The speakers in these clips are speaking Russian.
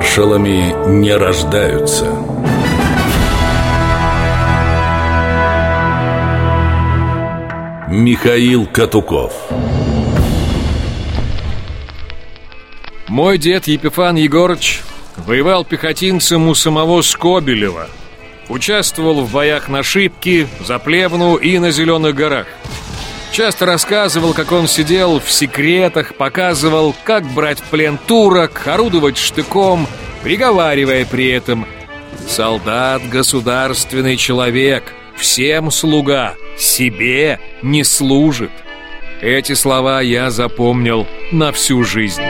Маршалами не рождаются. Михаил Катуков Мой дед Епифан Егорыч воевал пехотинцем у самого Скобелева. Участвовал в боях на Шипке, за Плевну и на Зеленых горах. Часто рассказывал, как он сидел в секретах, показывал, как брать в плен турок, орудовать штыком, приговаривая при этом «Солдат — государственный человек, всем слуга, себе не служит». Эти слова я запомнил на всю жизнь.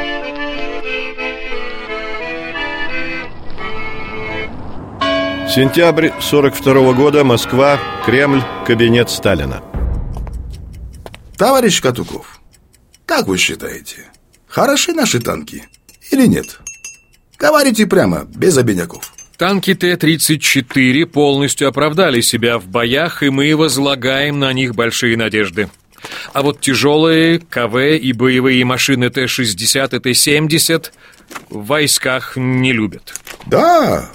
Сентябрь 42 года, Москва, Кремль, кабинет Сталина. Товарищ Катуков, как вы считаете, хороши наши танки или нет? Говорите прямо, без обиняков. Танки Т-34 полностью оправдали себя в боях, и мы возлагаем на них большие надежды. А вот тяжелые КВ и боевые машины Т-60 и Т-70 в войсках не любят. Да,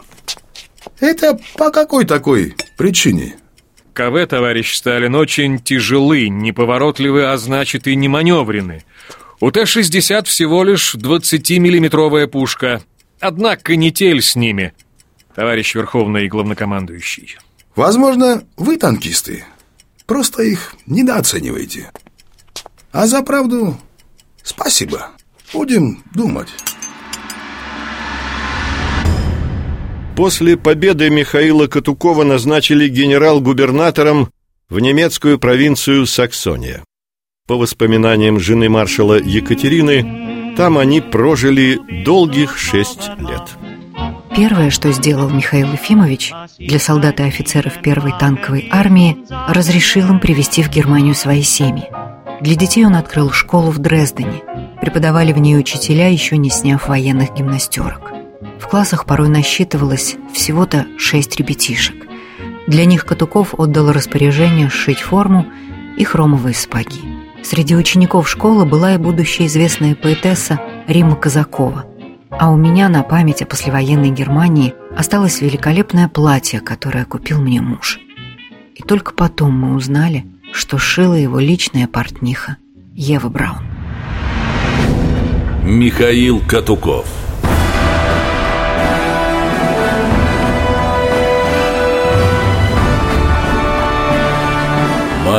это по какой такой причине? КВ, товарищ Сталин, очень тяжелы, неповоротливы, а значит и не маневрены. У Т-60 всего лишь 20-миллиметровая пушка. Одна канитель с ними, товарищ Верховный Главнокомандующий. Возможно, вы танкисты. Просто их недооцениваете. А за правду спасибо. Будем думать. После победы Михаила Катукова назначили генерал-губернатором в немецкую провинцию Саксония. По воспоминаниям жены маршала Екатерины, там они прожили долгих шесть лет. Первое, что сделал Михаил Ефимович для солдат и офицеров первой танковой армии, разрешил им привезти в Германию свои семьи. Для детей он открыл школу в Дрездене. Преподавали в ней учителя, еще не сняв военных гимнастерок. В классах порой насчитывалось всего-то шесть ребятишек. Для них Катуков отдал распоряжение сшить форму и хромовые сапоги. Среди учеников школы была и будущая известная поэтесса Рима Казакова. А у меня на память о послевоенной Германии осталось великолепное платье, которое купил мне муж. И только потом мы узнали, что шила его личная портниха Ева Браун. Михаил Катуков